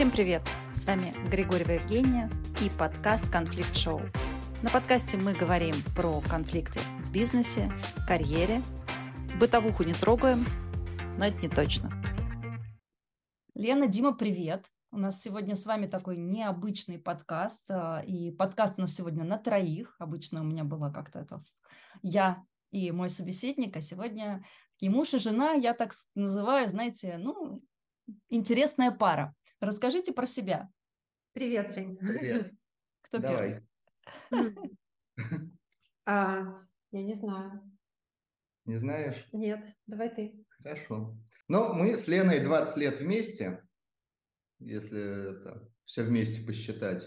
Всем привет! С вами Григорьева Евгения и подкаст «Конфликт Шоу». На подкасте мы говорим про конфликты в бизнесе, карьере. Бытовуху не трогаем, но это не точно. Лена, Дима, привет! У нас сегодня с вами такой необычный подкаст, а, и подкаст у нас сегодня на троих. Обычно у меня было как-то это я и мой собеседник, а сегодня такие муж и жена, я так называю, знаете, ну, интересная пара. Расскажите про себя. Привет, Жень. Привет. Кто Давай. первый? А, я не знаю. Не знаешь? Нет, давай ты. Хорошо. Ну, мы с Леной 20 лет вместе, если это все вместе посчитать.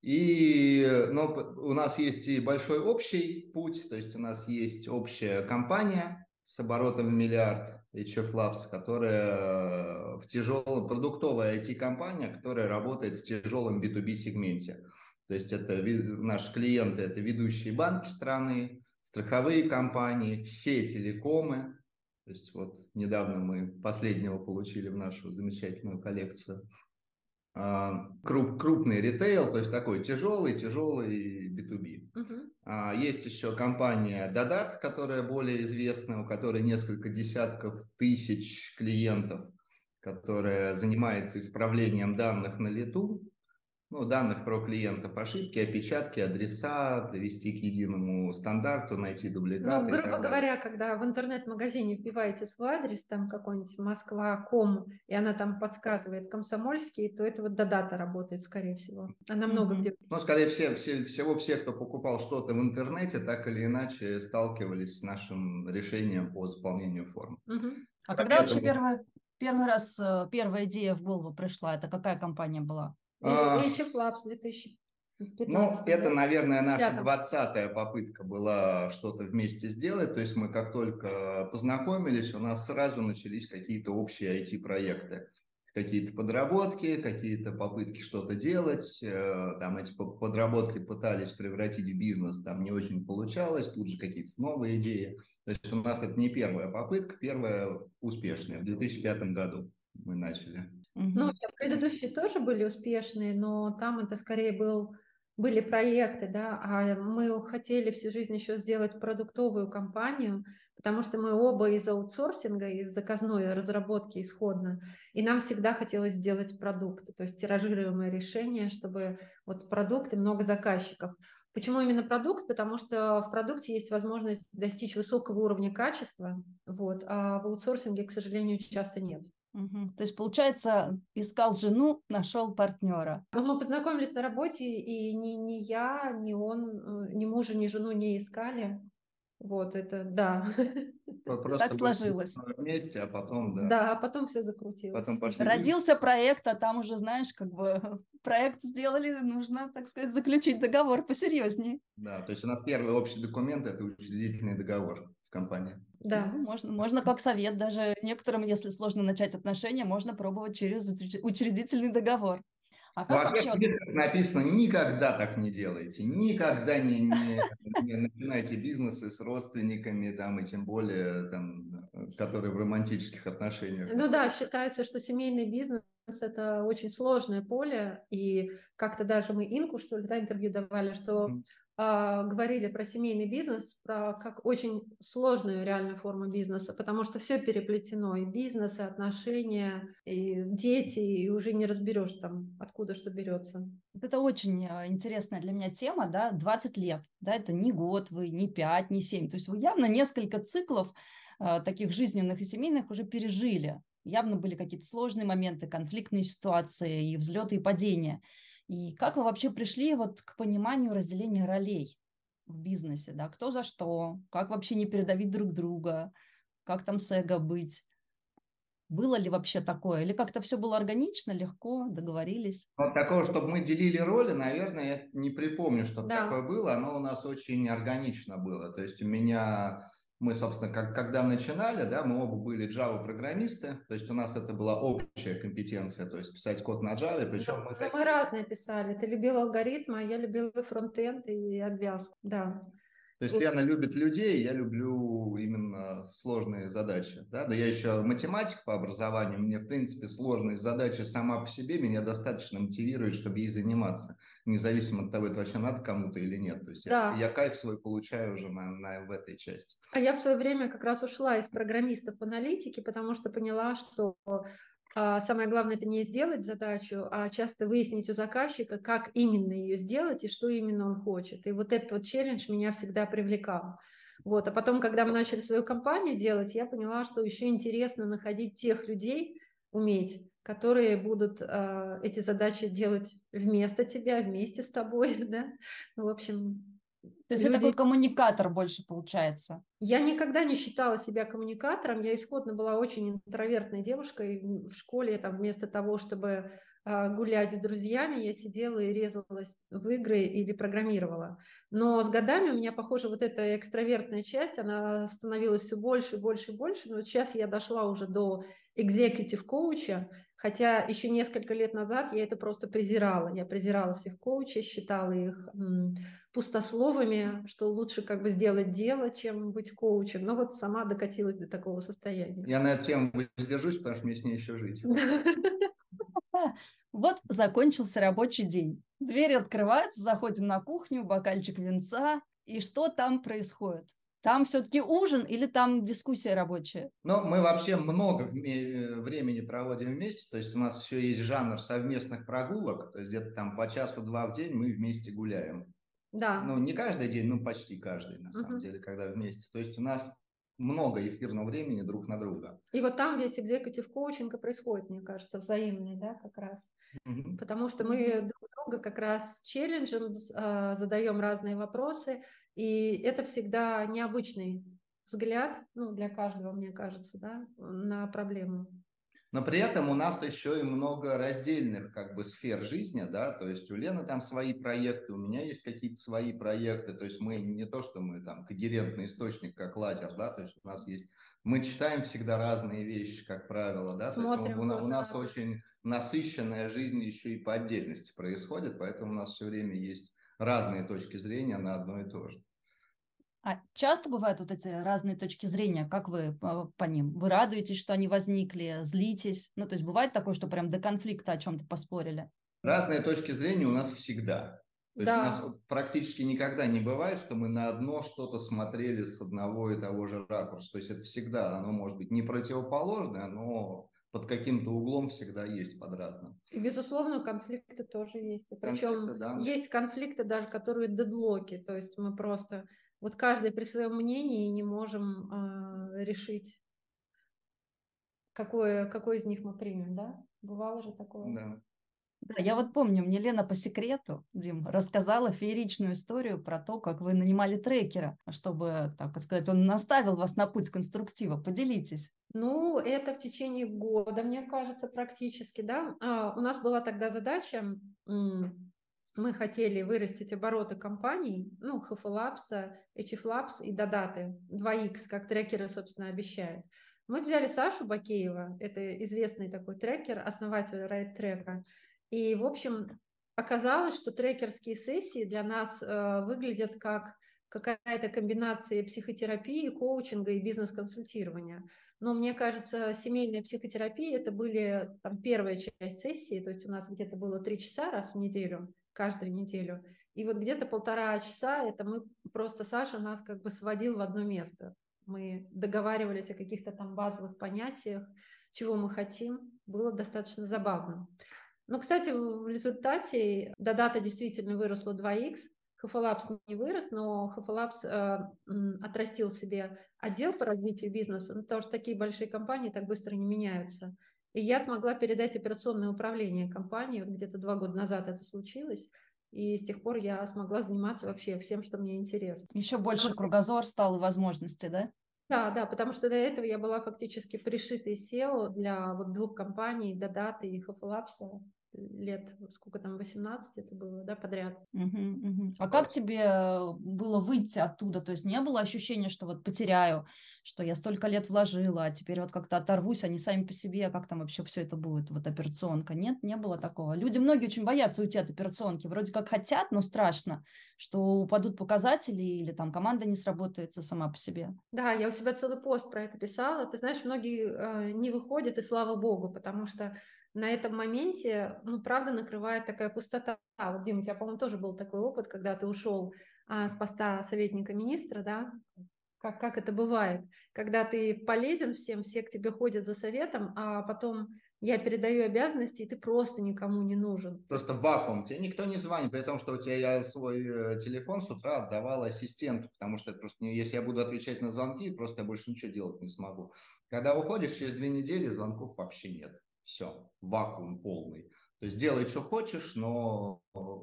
И но у нас есть и большой общий путь, то есть у нас есть общая компания с оборотом в миллиард HF Labs, которая в тяжелом, продуктовая IT-компания, которая работает в тяжелом B2B сегменте. То есть это наши клиенты, это ведущие банки страны, страховые компании, все телекомы. То есть вот недавно мы последнего получили в нашу замечательную коллекцию. А, круп, крупный ритейл, то есть такой тяжелый, тяжелый B2B. Мгм. А, Есть еще компания Дадат, которая более известная, у которой несколько десятков тысяч клиентов, которая занимается исправлением данных на лету, ну, данных про клиентов, ошибки, опечатки, адреса, привести к единому стандарту, найти Ну, дубликаты. и грубо говоря, когда в интернет-магазине вбиваете свой адрес, там какой-нибудь Москва.ком, и она там подсказывает комсомольский, то это вот Дадата работает, скорее всего. Она много Мгм. где. Ну, скорее всего, все, всего все, кто покупал что-то в интернете, так или иначе сталкивались с нашим решением по заполнению форм. Мгм. А когда вообще первый, первый раз э, первая идея в голову пришла? Это какая компания была? И А, HF Labs 2015. Ну, это, наверное, наша двадцатая попытка была что-то вместе сделать. То есть мы как только познакомились, у нас сразу начались какие-то общие IT-проекты. Какие-то подработки, какие-то попытки что-то делать. Э, Там эти по- подработки пытались превратить в бизнес, там не очень получалось. Тут же какие-то новые идеи. То есть у нас это не первая попытка, первая успешная. В 2005 году мы начали. Мгм. Ну, предыдущие тоже были успешные, но там это скорее был, были проекты, да, а мы хотели всю жизнь еще сделать продуктовую компанию, потому что мы оба из аутсорсинга, из заказной разработки исходно, и нам всегда хотелось сделать продукты, то есть тиражируемое решение, чтобы вот продукты, много заказчиков. Почему именно продукт? Потому что в продукте есть возможность достичь высокого уровня качества, вот, а в аутсорсинге, к сожалению, часто нет. Мгм. То есть, получается, искал жену, нашел партнера. Мы познакомились на работе, и ни, ни я, ни он, э, ни мужа, ни жену не искали. Вот это, да. Просто Так сложилось. Вместе, а потом, да. Да, а потом все закрутилось. Потом пошли Родился проект, а там уже, знаешь, как бы проект сделали, нужно, так сказать, заключить договор посерьезнее. Да, то есть у нас первый общий документ – это учредительный договор в компании. Да. Ну, можно, можно как совет даже некоторым, если сложно начать отношения, можно пробовать через учреди- учредительный договор. А как Во всех вообще? написано «никогда так не делайте», «никогда не, не, не начинайте бизнесы с родственниками, там, и тем более, там, которые в романтических отношениях. Ну да, считается, что семейный бизнес это очень сложное поле, и как-то даже мы Инку, что ли, да, интервью давали, что говорили про семейный бизнес, про как очень сложную реальную форму бизнеса, потому что все переплетено, и бизнес, и отношения, и дети, и уже не разберешь там, откуда что берется. Это очень э, интересная для меня тема, да, 20 лет, да, это не год вы, не 5, не 7, то есть вы явно несколько циклов э, таких жизненных и семейных уже пережили. Явно были какие-то сложные моменты, конфликтные ситуации и взлеты и падения. И как вы вообще пришли вот к пониманию разделения ролей в бизнесе, да, кто за что, как вообще не передавить друг друга, как там с эго быть? Было ли вообще такое? Или как-то все было органично, легко, договорились? Вот такого, чтобы мы делили роли, наверное, я не припомню, чтобы Да. такое было. Оно у нас очень органично было. То есть у меня, мы, собственно, как, когда начинали, да, мы оба были Java-программисты, то есть у нас это была общая компетенция, то есть писать код на Java, причем мы Но мы разные писали. Ты любил алгоритмы, а я любила фронтенд и обвязку. Да. То есть Лена любит людей, я люблю именно сложные задачи. Да? Но я еще математик по образованию, мне, в принципе, сложность задачи сама по себе меня достаточно мотивирует, чтобы ей заниматься, независимо от того, это вообще надо кому-то или нет. То есть да. я, я кайф свой получаю уже на, на, в этой части. А я в свое время как раз ушла из программистов в аналитике, потому что поняла, что самое главное это не сделать задачу, а часто выяснить у заказчика, как именно ее сделать и что именно он хочет. И вот этот вот челлендж меня всегда привлекал. Вот. А потом, когда мы начали свою компанию делать, я поняла, что еще интересно находить тех людей, уметь, которые будут э, эти задачи делать вместо тебя, вместе с тобой, да. Ну, в общем, то есть люди... это такой коммуникатор больше получается. Я никогда не считала себя коммуникатором. Я исходно была очень интровертной девушкой. В школе там вместо того, чтобы а, гулять с друзьями, я сидела и резалась в игры или программировала. Но с годами у меня, похоже, вот эта экстравертная часть, она становилась все больше и больше и больше. Но вот сейчас я дошла уже до executive коуча, хотя еще несколько лет назад я это просто презирала. Я презирала всех коучей, считала их пустословами, что лучше как бы сделать дело, чем быть коучем. Но вот сама докатилась до такого состояния. Я на эту тему воздержусь, потому что мне с ней еще жить. Вот закончился рабочий день. Двери открываются, заходим на кухню, бокальчик винца. И что там происходит? Там все-таки ужин или там дискуссия рабочая? Ну, мы вообще много времени проводим вместе, то есть у нас еще есть жанр совместных прогулок, то есть где-то там по часу-два в день мы вместе гуляем. Да. Ну, не каждый день, ну, почти каждый, на самом uh-huh. деле, когда вместе. То есть у нас много эфирного времени друг на друга. И вот там весь экзекутив коучинг происходит, мне кажется, взаимный, да, как раз. Uh-huh. Потому что мы друг друга как раз челленджем э, задаем разные вопросы, и это всегда необычный взгляд, ну, для каждого, мне кажется, да, на проблему. Но при этом у нас еще и много раздельных как бы сфер жизни, да, то есть у Лены там свои проекты, у меня есть какие-то свои проекты, то есть мы не то, что мы там когерентный источник, как лазер, да, то есть у нас есть, мы читаем всегда разные вещи, как правило, да, Смотрим, то есть у, у, у нас очень насыщенная жизнь еще и по отдельности происходит, поэтому у нас все время есть разные точки зрения на одно и то же. А часто бывают вот эти разные точки зрения, как вы по, по ним? Вы радуетесь, что они возникли, злитесь? Ну, то есть бывает такое, что прям до конфликта о чем-то поспорили? Разные точки зрения у нас всегда. То да. есть у нас практически никогда не бывает, что мы на одно что-то смотрели с одного и того же ракурса. То есть это всегда, оно может быть не противоположное, но под каким-то углом всегда есть под разным. И, безусловно, конфликты тоже есть. Причем да. есть конфликты даже, которые дедлоки, то есть мы просто вот каждый при своем мнении не можем э, решить, какое, какой из них мы примем, да? Бывало же такое? Да. Да, я вот помню, мне Лена по секрету, Дим, рассказала фееричную историю про то, как вы нанимали трекера, чтобы, так сказать, он наставил вас на путь конструктива. Поделитесь. Ну, это в течение года, мне кажется, практически, да. А, у нас была тогда задача мы хотели вырастить обороты компаний, ну, HF Labs, HF Labs и Додаты, 2X, как трекеры, собственно, обещают. Мы взяли Сашу Бакеева, это известный такой трекер, основатель Tracker, и, в общем, оказалось, что трекерские сессии для нас э, выглядят как какая-то комбинация психотерапии, коучинга и бизнес-консультирования. Но мне кажется, семейная психотерапия это были там первая часть сессии, то есть у нас где-то было три часа раз в неделю, каждую неделю. И вот где-то полтора часа это мы просто Саша нас как бы сводил в одно место. Мы договаривались о каких-то там базовых понятиях, чего мы хотим. Было достаточно забавно. Но, кстати, в результате Дадата действительно выросла 2х, Хафалапс не вырос, но Хафалапс э, отрастил себе отдел по развитию бизнеса, ну, потому что такие большие компании так быстро не меняются. И я смогла передать операционное управление компании, вот где-то два года назад это случилось, и с тех пор я смогла заниматься вообще всем, что мне интересно. Еще больше потому кругозор стал и возможности, да? Да, да, потому что до этого я была фактически пришитой SEO для вот двух компаний, Додаты и Хафалапса. Лет, сколько там, 18 это было, да, подряд. Угу, угу. А как тебе было выйти оттуда? То есть не было ощущения, что вот потеряю, что я столько лет вложила, а теперь вот как-то оторвусь, они сами по себе, а как там вообще все это будет, вот операционка? Нет, не было такого. Люди многие очень боятся уйти от операционки, вроде как хотят, но страшно, что упадут показатели или там команда не сработается сама по себе. Да, я у себя целый пост про это писала. Ты знаешь, многие э, не выходят, и слава богу, потому что на этом моменте, ну, правда, накрывает такая пустота. Вот, Дима, у тебя, по-моему, тоже был такой опыт, когда ты ушел а, с поста советника министра, да, как, как это бывает, когда ты полезен всем, все к тебе ходят за советом, а потом я передаю обязанности, и ты просто никому не нужен. Просто вакуум, тебе никто не звонит, при том, что у тебя я свой э, телефон с утра отдавал ассистенту, потому что просто, если я буду отвечать на звонки, просто я больше ничего делать не смогу. Когда уходишь, через две недели звонков вообще нет. Все, вакуум полный. То есть делай, что хочешь, но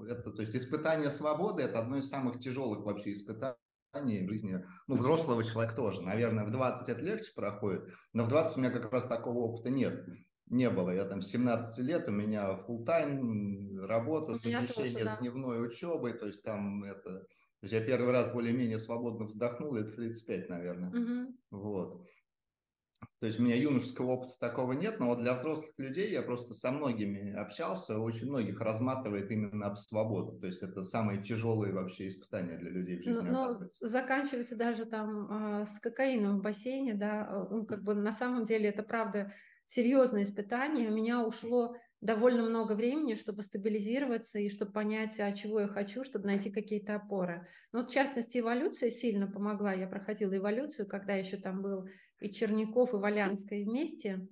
это, то есть испытание свободы – это одно из самых тяжелых вообще испытаний в жизни, ну, взрослого человека тоже. Наверное, в 20 это легче проходит, но в 20 у меня как раз такого опыта нет. Не было. Я там 17 лет, у меня full тайм работа, совмещение тоже, да. с дневной учебой, то есть там это... То есть я первый раз более-менее свободно вздохнул, это 35, наверное. Угу. Вот. То есть у меня юношеского опыта такого нет, но вот для взрослых людей я просто со многими общался, очень многих разматывает именно об свободу. То есть это самые тяжелые вообще испытания для людей в жизни. Но, но заканчивается даже там э, с кокаином в бассейне, да, ну, как бы на самом деле это правда серьезное испытание. У меня ушло довольно много времени, чтобы стабилизироваться и чтобы понять, а чего я хочу, чтобы найти какие-то опоры. Но вот, в частности, эволюция сильно помогла. Я проходила эволюцию, когда еще там был и Черняков, и Валянская вместе.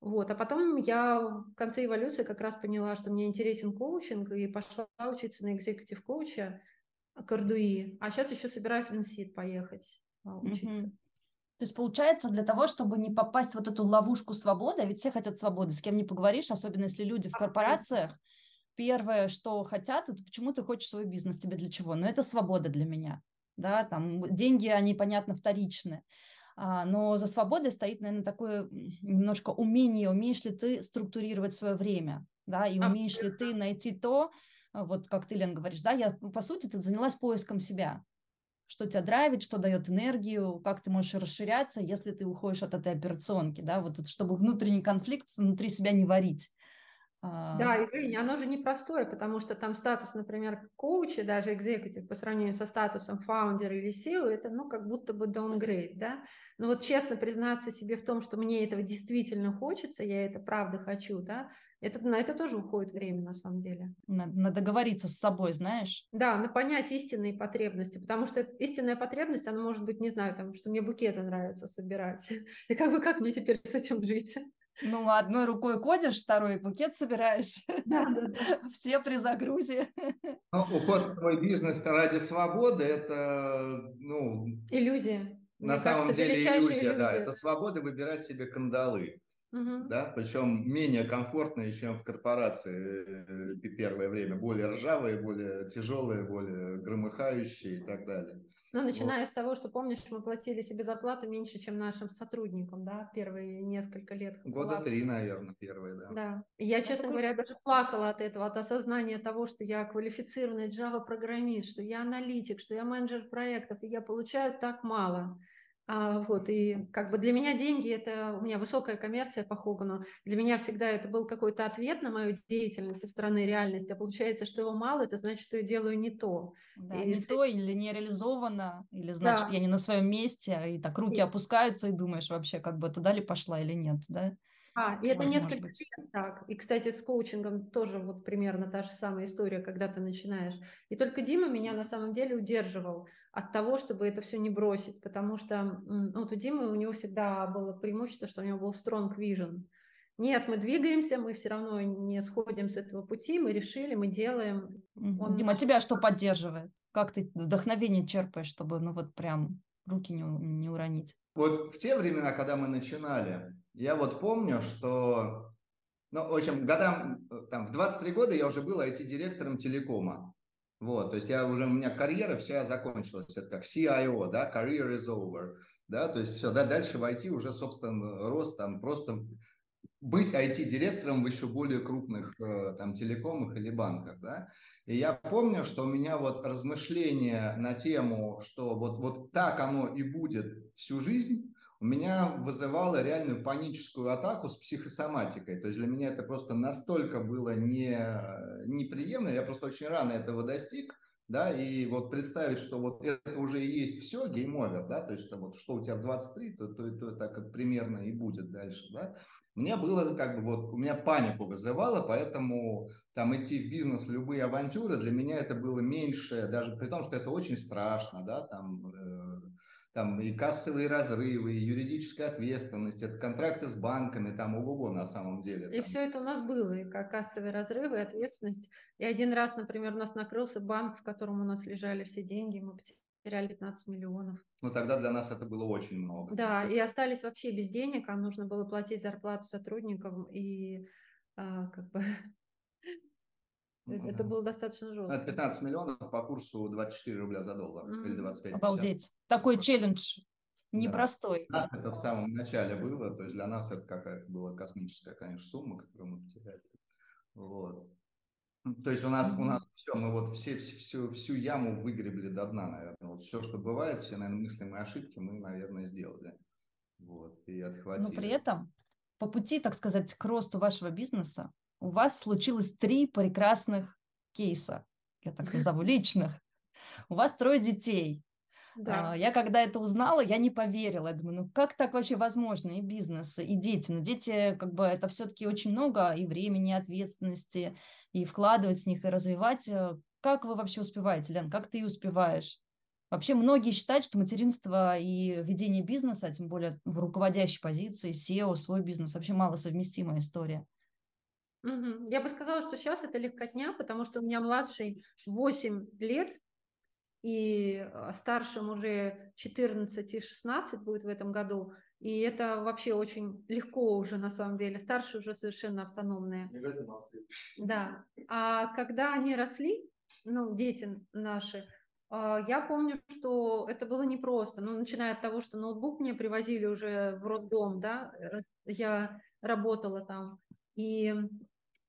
Вот. А потом я в конце эволюции как раз поняла, что мне интересен коучинг, и пошла учиться на экзекутив коуча Кардуи. А сейчас еще собираюсь в инсит поехать а, учиться. То есть получается, для того, чтобы не попасть в вот эту ловушку свободы, ведь все хотят свободы, с кем не поговоришь, особенно если люди в корпорациях, первое, что хотят, это почему ты хочешь свой бизнес, тебе для чего? Но это свобода для меня, да, там деньги, они, понятно, вторичны. А, но за свободой стоит, наверное, такое немножко умение, умеешь ли ты структурировать свое время, да, и умеешь ли ты найти то, вот как ты, Лен, говоришь, да, я, по сути, ты занялась поиском себя, что тебя драйвит, что дает энергию, как ты можешь расширяться, если ты уходишь от этой операционки, да, вот чтобы внутренний конфликт внутри себя не варить. А. Да, и Женя, оно же непростое, потому что там статус, например, коуча, даже экзекутив по сравнению со статусом фаундера или SEO, это, ну, как будто бы downgrade, да. Но вот честно признаться себе в том, что мне этого действительно хочется, я это правда хочу, да, это, на это тоже уходит время, на самом деле. Надо, надо договориться с собой, знаешь? Да, на понять истинные потребности, потому что истинная потребность, она может быть, не знаю, там, что мне букеты нравится собирать. И как бы, как мне теперь с этим жить? Ну, одной рукой кодишь, второй букет собираешь. Да, да, да. Все при загрузе. Ну, уход в свой бизнес ради свободы – это, ну… Иллюзия. На Мне самом кажется, деле иллюзия, иллюзия, да. Это свобода выбирать себе кандалы. Угу. Да, причем менее комфортные, чем в корпорации э, первое время, более ржавые, более тяжелые, более громыхающие и так далее. Ну, начиная вот. с того, что, помнишь, мы платили себе зарплату меньше, чем нашим сотрудникам, да, первые несколько лет. Года три, наверное, первые, да. Да. Я, честно такой... говоря, даже плакала от этого, от осознания того, что я квалифицированный Java-программист, что я аналитик, что я менеджер проектов, и я получаю так мало. А, вот, и как бы для меня деньги – это у меня высокая коммерция по Хогану. Для меня всегда это был какой-то ответ на мою деятельность со стороны реальности. А получается, что его мало, это значит, что я делаю не то. Да, и не если... то, или не реализовано, или значит, да. я не на своем месте, и так руки и... опускаются, и думаешь вообще, как бы туда ли пошла или нет, да? А, и это несколько лет так. И, кстати, с коучингом тоже вот примерно та же самая история, когда ты начинаешь. И только Дима меня на самом деле удерживал от того, чтобы это все не бросить, потому что ну, вот у Димы у него всегда было преимущество, что у него был strong vision. Нет, мы двигаемся, мы все равно не сходим с этого пути, мы решили, мы делаем. Он... Дима, тебя что поддерживает? Как ты вдохновение черпаешь, чтобы ну вот прям руки не, не уронить? Вот в те времена, когда мы начинали, я вот помню, что, ну, в общем, годам, э, там, в 23 года я уже был IT-директором телекома. Вот, то есть я уже, у меня карьера вся закончилась, это как CIO, да, career is over, да, то есть все, да, дальше в IT уже, собственно, рост там просто быть IT-директором в еще более крупных э, там телекомах или банках, да. И я помню, что у меня вот размышления на тему, что вот, вот так оно и будет всю жизнь, у меня вызывало реальную паническую атаку с психосоматикой. То есть для меня это просто настолько было не, неприемно, я просто очень рано этого достиг, да, и вот представить, что вот это уже и есть все, game over, да, то есть вот что у тебя в 23, то, то, то так примерно и будет дальше, да. Мне было как бы вот, у меня панику вызывало, поэтому там идти в бизнес, любые авантюры, для меня это было меньше, даже при том, что это очень страшно, да, там, э, там и кассовые разрывы, и юридическая ответственность, это контракты с банками, там ого-го на самом деле. И все это у нас было, и как кассовые разрывы, и ответственность. И один раз, например, у нас накрылся банк, в котором у нас лежали все деньги, мы потеряли 15 миллионов. Ну, тогда для нас это было очень много. Да, и остались вообще без денег, а нужно было платить зарплату сотрудникам, и а, как бы это да. было достаточно жестко. Это 15 миллионов по курсу 24 рубля за доллар mm-hmm. или 25 Обалдеть. Такой челлендж непростой. Да. Это в самом начале было, то есть для нас это какая-то была космическая, конечно, сумма, которую мы потеряли. Вот. То есть у нас, mm-hmm. у нас все, мы вот все, все, всю, всю яму выгребли до дна, наверное. Вот все, что бывает, все, наверное, мыслимые ошибки мы, наверное, сделали. Вот, и отхватили. Но при этом по пути, так сказать, к росту вашего бизнеса у вас случилось три прекрасных кейса, я так назову, личных. У вас трое детей. Да. А, я когда это узнала, я не поверила. Я думаю, ну как так вообще возможно? И бизнес, и дети. Но дети, как бы, это все-таки очень много и времени, и ответственности, и вкладывать в них, и развивать. Э, как вы вообще успеваете, Лен? Как ты успеваешь? Вообще многие считают, что материнство и ведение бизнеса, а тем более в руководящей позиции, SEO, свой бизнес, вообще малосовместимая история. Угу. Я бы сказала, что сейчас это легкотня, потому что у меня младший 8 лет, и а, старшим уже 14 и 16 будет в этом году. И это вообще очень легко уже на самом деле. Старшие уже совершенно автономные. Да. А когда они росли, ну, дети наши, а, я помню, что это было непросто. Ну, начиная от того, что ноутбук мне привозили уже в роддом, да, э, я работала там. И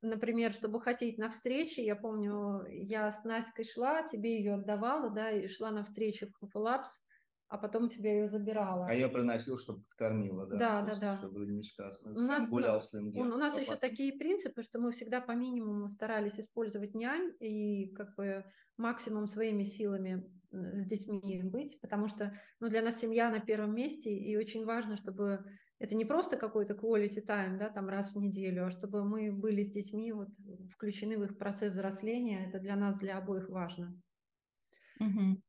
например, чтобы хотеть на встречи, я помню, я с Настей шла, тебе ее отдавала, да, и шла на встречу в Coffee а потом тебя ее забирала. А я приносил, чтобы подкормила, да? Да, да, да. Чтобы не у нас, гулял в слинге. У, у нас еще такие принципы, что мы всегда по минимуму старались использовать нянь и как бы максимум своими силами с детьми быть, потому что ну, для нас семья на первом месте, и очень важно, чтобы это не просто какой-то quality time, да, там раз в неделю, а чтобы мы были с детьми, вот, включены в их процесс взросления, это для нас, для обоих важно. Угу.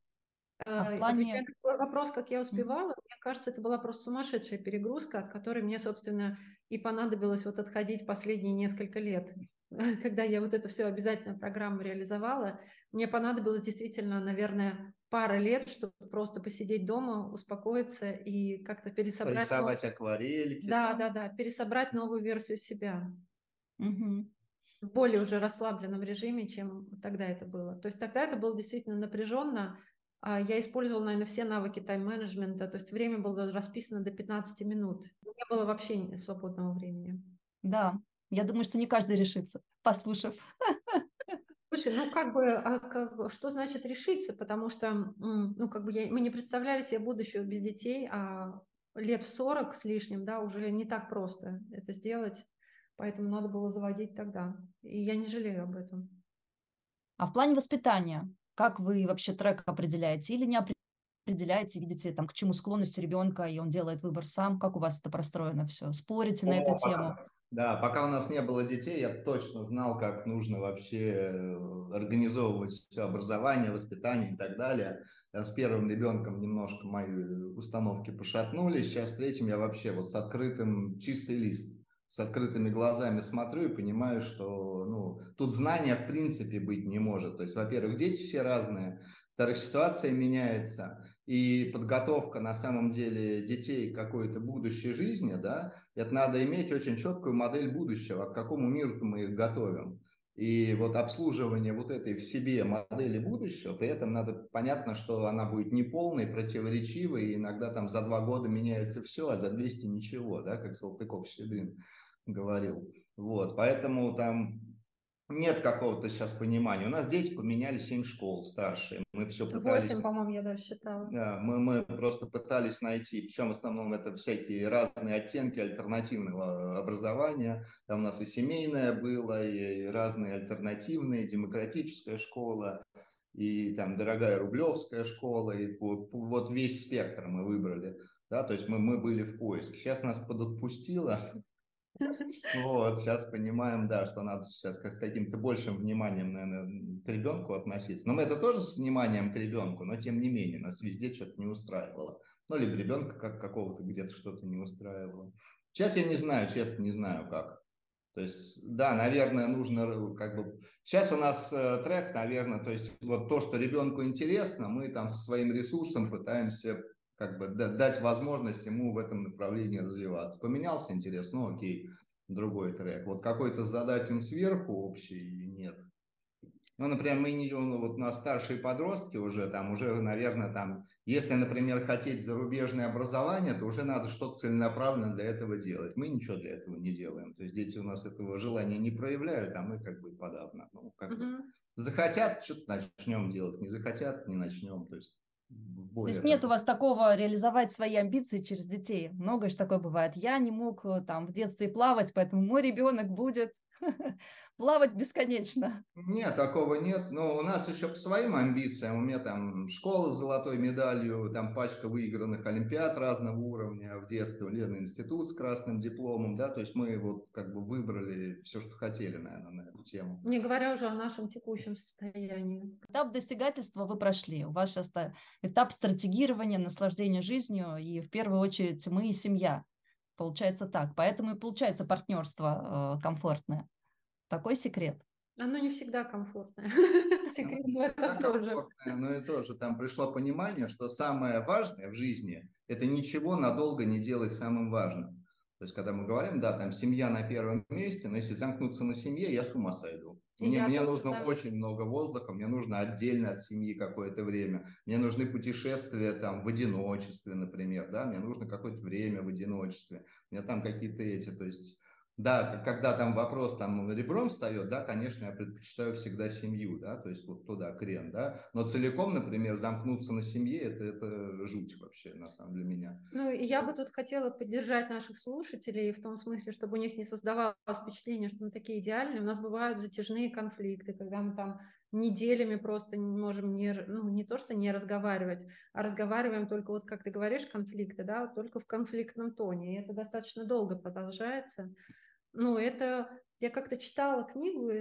А в плане... вопрос, как я успевала, mm мне кажется, это была просто сумасшедшая перегрузка, от которой мне, собственно, и понадобилось вот отходить последние несколько лет. Когда я вот это все обязательно программу реализовала, мне понадобилось действительно, наверное, пара лет, чтобы просто посидеть дома, успокоиться и как-то пересобрать... Рисовать нов... акварельки. Да, да, да, пересобрать новую версию себя. Угу. В более уже расслабленном режиме, чем тогда это было. То есть тогда это было действительно напряженно. А я использовала, наверное, все навыки тайм-менеджмента, то есть время было расписано до 15 минут. Не было вообще свободного времени. Да, я думаю, что не каждый решится, послушав. Слушай, ну как бы, а как, что значит решиться? Потому что, ну как бы я, мы не представляли себе будущего без детей, а лет в 40 с лишним, да, уже не так просто это сделать, поэтому надо было заводить тогда. И я не жалею об этом. А в плане воспитания, как вы вообще трек определяете или не определяете, видите, там, к чему склонность ребенка, и он делает выбор сам? Как у вас это простроено все? Спорите О, на эту тему? Да, пока у нас не было детей, я точно знал, как нужно вообще э, организовывать все образование, воспитание и так далее. С первым ребенком немножко мои установки пошатнулись. Сейчас с третьим я вообще вот с открытым чистый лист, с открытыми глазами смотрю и понимаю, что ну, тут знания в принципе быть не может. То есть, во-первых, дети все разные, во-вторых, ситуация меняется, и подготовка на самом деле детей к какой-то будущей жизни, да, это надо иметь очень четкую модель будущего, к какому миру мы их готовим. И вот обслуживание вот этой в себе модели будущего, при этом надо понятно, что она будет неполной, противоречивой, и иногда там за два года меняется все, а за 200 ничего, да, как Салтыков-Щедрин. Говорил. Вот, поэтому там нет какого-то сейчас понимания. У нас дети поменяли 7 школ старшие. Мы все пытались... 8, по-моему, я даже считала. Да, мы, мы просто пытались найти, причем в основном это всякие разные оттенки альтернативного образования. Там у нас и семейное было, и разные альтернативные, демократическая школа, и там дорогая рублевская школа, и вот, вот весь спектр мы выбрали. Да, то есть мы, мы были в поиске. Сейчас нас подотпустило, вот, сейчас понимаем, да, что надо сейчас с каким-то большим вниманием, наверное, к ребенку относиться. Но мы это тоже с вниманием к ребенку, но тем не менее, нас везде что-то не устраивало. Ну, либо ребенка как какого-то где-то что-то не устраивало. Сейчас я не знаю, честно, не знаю как. То есть, да, наверное, нужно как бы... Сейчас у нас э, трек, наверное, то есть вот то, что ребенку интересно, мы там со своим ресурсом пытаемся как бы дать возможность ему в этом направлении развиваться. Поменялся интерес, ну окей, другой трек. Вот какой-то задать им сверху общий нет. Ну, например, мы не, ну, вот на старшие подростки уже там, уже, наверное, там, если, например, хотеть зарубежное образование, то уже надо что-то целенаправленно для этого делать. Мы ничего для этого не делаем. То есть дети у нас этого желания не проявляют, а мы как бы подавно. Ну, как uh-huh. бы захотят, что-то начнем делать, не захотят, не начнем. То есть более... То есть нет у вас такого реализовать свои амбиции через детей. Многое же такое бывает. Я не мог э, там в детстве плавать, поэтому мой ребенок будет плавать бесконечно. Нет, такого нет. Но у нас еще по своим амбициям. У меня там школа с золотой медалью, там пачка выигранных олимпиад разного уровня в детстве, Лена институт с красным дипломом, да, то есть мы вот как бы выбрали все, что хотели, наверное, на эту тему. Не говоря уже о нашем текущем состоянии. Этап достигательства вы прошли. У вас сейчас этап стратегирования, наслаждения жизнью, и в первую очередь мы и семья. Получается так. Поэтому и получается партнерство э, комфортное. Такой секрет. Оно не всегда комфортное. Секрет в этом тоже. Но и тоже там пришло понимание, что самое важное в жизни – это ничего надолго не делать самым важным. То есть, когда мы говорим, да, там семья на первом месте, но если замкнуться на семье, я с ума сойду. Мне, мне нужно да. очень много воздуха, мне нужно отдельно от семьи какое-то время. Мне нужны путешествия там в одиночестве, например, да, мне нужно какое-то время в одиночестве. У меня там какие-то эти, то есть да, когда там вопрос там ребром встает, да, конечно, я предпочитаю всегда семью, да, то есть вот туда крен, да, но целиком, например, замкнуться на семье, это, это жуть вообще, на самом деле, для меня. Ну, я бы тут хотела поддержать наших слушателей в том смысле, чтобы у них не создавалось впечатление, что мы такие идеальные. У нас бывают затяжные конфликты, когда мы там неделями просто не можем не, ну, не то, что не разговаривать, а разговариваем только вот, как ты говоришь, конфликты, да, только в конфликтном тоне. И это достаточно долго продолжается. Ну, это я как-то читала книгу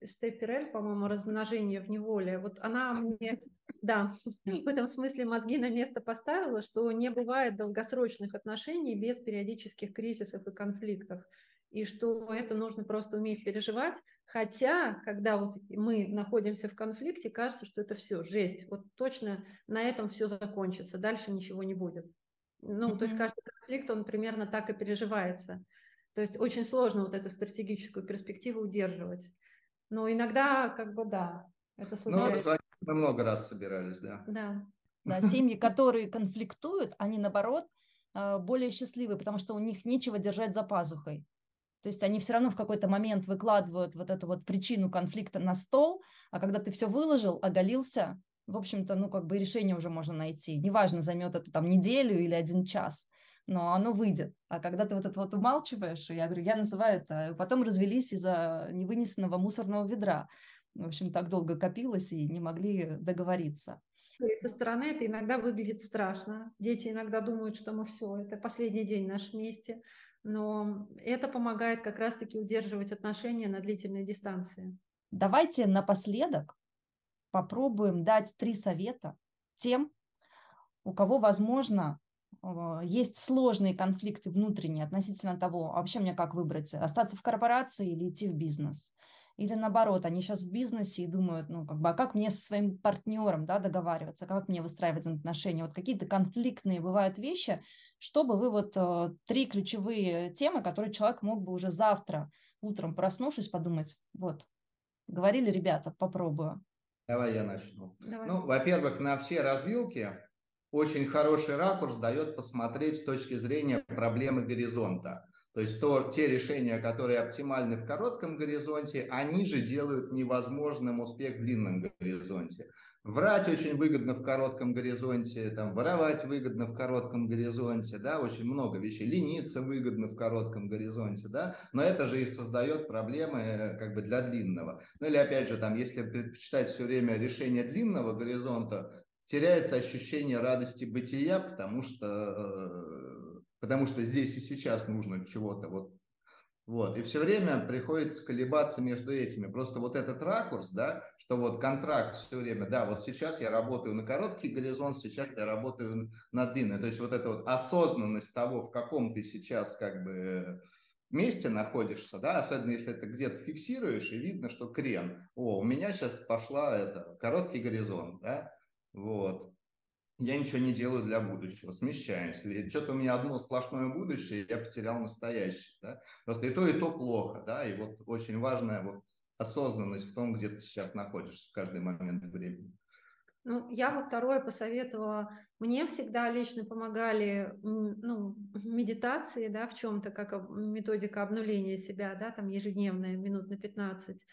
Эсте Перель, по-моему, «Размножение в неволе». Вот она мне, да, в этом смысле мозги на место поставила, что не бывает долгосрочных отношений без периодических кризисов и конфликтов. И что это нужно просто уметь переживать. Хотя, когда вот мы находимся в конфликте, кажется, что это все, жесть. Вот точно на этом все закончится, дальше ничего не будет. Ну, mm-hmm. то есть каждый конфликт, он примерно так и переживается. То есть очень сложно вот эту стратегическую перспективу удерживать. Но иногда, как бы, да, это случается. Ну, мы много раз собирались, да. Да. Да, семьи, которые конфликтуют, они, наоборот, э, более счастливы, потому что у них нечего держать за пазухой. То есть они все равно в какой-то момент выкладывают вот эту вот причину конфликта на стол, а когда ты все выложил, оголился, в общем-то, ну, как бы решение уже можно найти. Неважно, займет это там неделю или один час но оно выйдет. А когда ты вот это вот умалчиваешь, я говорю, я называю это, потом развелись из-за невынесенного мусорного ведра. В общем, так долго копилось и не могли договориться. И со стороны это иногда выглядит страшно. Дети иногда думают, что мы все, это последний день наш вместе. Но это помогает как раз-таки удерживать отношения на длительной дистанции. Давайте напоследок попробуем дать три совета тем, у кого, возможно, есть сложные конфликты внутренние относительно того, а вообще мне как выбрать, остаться в корпорации или идти в бизнес. Или наоборот, они сейчас в бизнесе и думают, ну, как бы, а как мне со своим партнером, да, договариваться, как мне выстраивать отношения. Вот какие-то конфликтные бывают вещи, чтобы вы вот э, три ключевые темы, которые человек мог бы уже завтра утром проснувшись подумать, вот, говорили ребята, попробую. Давай я начну. Давай. Ну, во-первых, на все развилки очень хороший ракурс дает посмотреть с точки зрения проблемы горизонта. То есть то, те решения, которые оптимальны в коротком горизонте, они же делают невозможным успех в длинном горизонте. Врать очень выгодно в коротком горизонте, там, воровать выгодно в коротком горизонте, да, очень много вещей. Лениться выгодно в коротком горизонте, да, но это же и создает проблемы э, как бы для длинного. Ну или опять же, там, если предпочитать все время решение длинного горизонта, теряется ощущение радости бытия, потому что э, потому что здесь и сейчас нужно чего-то вот вот, и все время приходится колебаться между этими. Просто вот этот ракурс, да, что вот контракт все время, да, вот сейчас я работаю на короткий горизонт, сейчас я работаю на длинный. То есть вот эта вот осознанность того, в каком ты сейчас как бы месте находишься, да, особенно если это где-то фиксируешь, и видно, что крен. О, у меня сейчас пошла это, короткий горизонт, да, вот я ничего не делаю для будущего, смещаемся. Или что-то у меня одно сплошное будущее, я потерял настоящее. Да? Просто и то, и то плохо. Да? И вот очень важная вот осознанность в том, где ты сейчас находишься в каждый момент времени. Ну, я вот второе посоветовала. Мне всегда лично помогали ну, медитации, да, в чем-то, как методика обнуления себя, да, там ежедневная, минут на 15.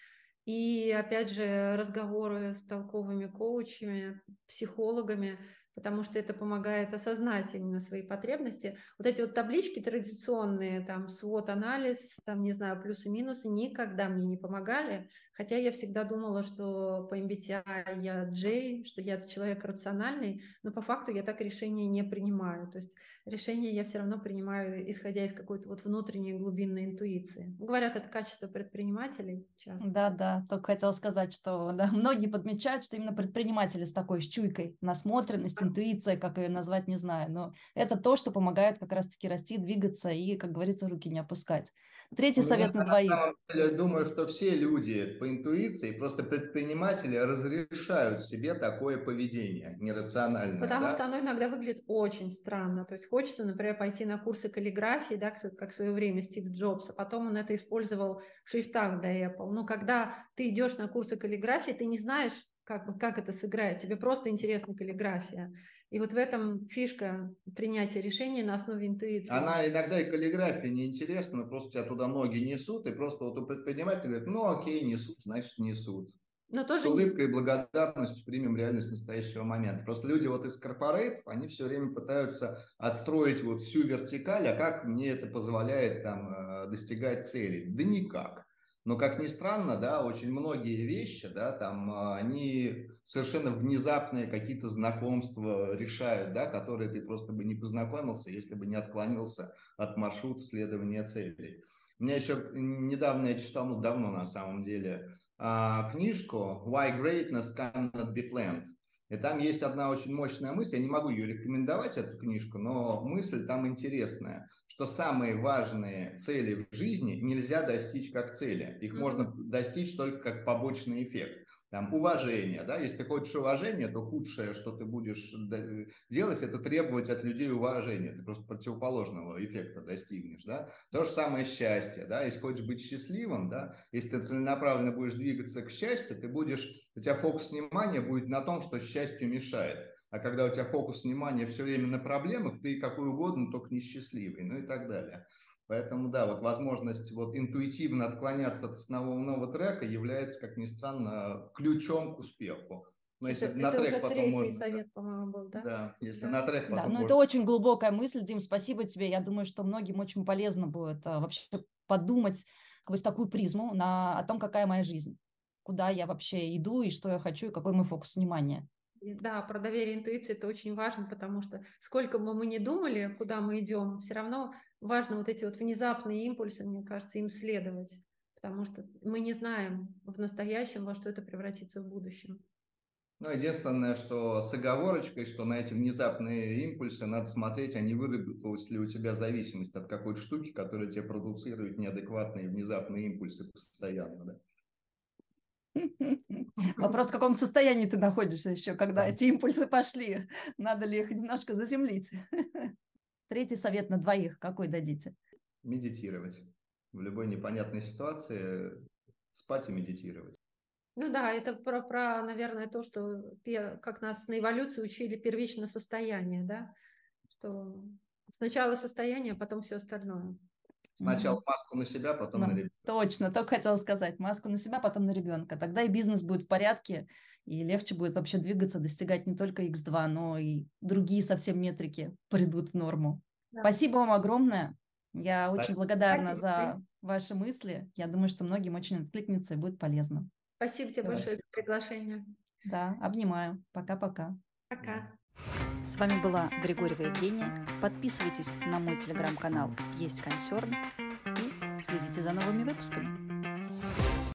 И опять же разговоры с толковыми коучами, психологами, потому что это помогает осознать именно свои потребности. Вот эти вот таблички традиционные, там, свод-анализ, там, не знаю, плюсы-минусы, никогда мне не помогали, хотя я всегда думала, что по MBTI я Джей, что я человек рациональный, но по факту я так решение не принимаю. То есть решение я все равно принимаю, исходя из какой-то вот внутренней глубинной интуиции. Говорят, это качество предпринимателей часто. Да, да, только хотела сказать, что да, многие подмечают, что именно предприниматели с такой с чуйкой, насмотренность, интуиция, как ее назвать, не знаю, но это то, что помогает как раз-таки расти, двигаться и, как говорится, руки не опускать. Третий ну, совет на двоих. Я думаю, что все люди по интуиции, просто предприниматели разрешают себе такое поведение нерациональное. Потому да? что оно иногда выглядит очень странно. То есть хочется, например, пойти на курсы каллиграфии, да, как в свое время Стив Джобс, а потом он это использовал в шрифтах для Apple. Но когда ты идешь на курсы каллиграфии, ты не знаешь, как, как это сыграет. Тебе просто интересна каллиграфия. И вот в этом фишка принятия решения на основе интуиции. Она иногда и каллиграфия неинтересна, но просто тебя туда ноги несут, и просто вот у предпринимателя говорит, ну окей, несут, значит несут. Но тоже... С улыбкой и благодарностью примем реальность настоящего момента. Просто люди вот из корпоратов, они все время пытаются отстроить вот всю вертикаль, а как мне это позволяет там э, достигать целей? Да никак. Но, как ни странно, да, очень многие вещи, да, там, а, они совершенно внезапные какие-то знакомства решают, да, которые ты просто бы не познакомился, если бы не отклонился от маршрута следования целей. У меня еще недавно я читал, ну, давно на самом деле, а, книжку «Why Greatness Cannot Be Planned». И там есть одна очень мощная мысль, я не могу ее рекомендовать, эту книжку, но мысль там интересная, что самые важные цели в жизни нельзя достичь как цели, их mm-hmm. можно достичь только как побочный эффект там, уважение, да, если ты хочешь уважения, то худшее, что ты будешь делать, это требовать от людей уважения, ты просто противоположного эффекта достигнешь, да, то же самое счастье, да, если хочешь быть счастливым, да, если ты целенаправленно будешь двигаться к счастью, ты будешь, у тебя фокус внимания будет на том, что счастью мешает, а когда у тебя фокус внимания все время на проблемах, ты какой угодно, только несчастливый, ну и так далее. Поэтому, да, вот возможность вот интуитивно отклоняться от основного трека является, как ни странно, ключом к успеху. Но если это, на это трек уже потом можно... совет, по-моему, был, да? Да, если да. на трек потом Да, но можно... это очень глубокая мысль, Дим, спасибо тебе. Я думаю, что многим очень полезно будет а, вообще подумать сквозь такую призму на, о том, какая моя жизнь, куда я вообще иду и что я хочу, и какой мой фокус внимания. Да, про доверие интуиции это очень важно, потому что сколько бы мы ни думали, куда мы идем, все равно важно вот эти вот внезапные импульсы, мне кажется, им следовать, потому что мы не знаем в настоящем, во что это превратится в будущем. Ну, единственное, что с оговорочкой, что на эти внезапные импульсы надо смотреть, а не выработалась ли у тебя зависимость от какой-то штуки, которая тебе продуцирует неадекватные внезапные импульсы постоянно, да? Вопрос, в каком состоянии ты находишься еще, когда эти импульсы пошли. Надо ли их немножко заземлить? Третий совет на двоих какой дадите? Медитировать. В любой непонятной ситуации спать и медитировать. Ну да, это про, про, наверное, то, что как нас на эволюции учили первичное состояние, да, что сначала состояние, а потом все остальное. Сначала mm-hmm. маску на себя, потом ну, на ребенка. Точно, только хотела сказать. Маску на себя, потом на ребенка. Тогда и бизнес будет в порядке, и легче будет вообще двигаться, достигать не только X2, но и другие совсем метрики придут в норму. Да. Спасибо вам огромное. Я Спасибо. очень благодарна Спасибо. за ваши мысли. Я думаю, что многим очень откликнется и будет полезно. Спасибо тебе Спасибо. большое за приглашение. Да, обнимаю. Пока-пока. Пока. С вами была Григорьева Евгения. Подписывайтесь на мой телеграм-канал «Есть консерн» и следите за новыми выпусками.